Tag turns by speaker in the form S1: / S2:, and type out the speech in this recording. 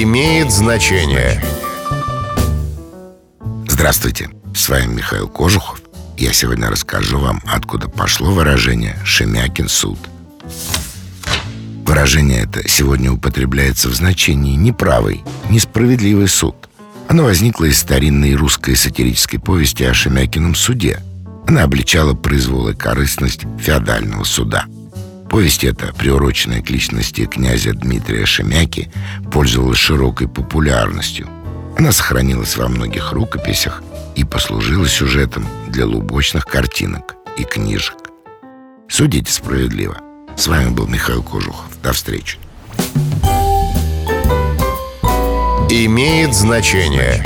S1: имеет значение.
S2: Здравствуйте, с вами Михаил Кожухов. Я сегодня расскажу вам, откуда пошло выражение «Шемякин суд». Выражение это сегодня употребляется в значении «неправый», «несправедливый суд». Оно возникло из старинной русской сатирической повести о Шемякином суде. Она обличала произвол и корыстность феодального суда – Повесть эта, приуроченная к личности князя Дмитрия Шемяки, пользовалась широкой популярностью. Она сохранилась во многих рукописях и послужила сюжетом для лубочных картинок и книжек. Судите справедливо. С вами был Михаил Кожухов. До встречи.
S1: Имеет значение.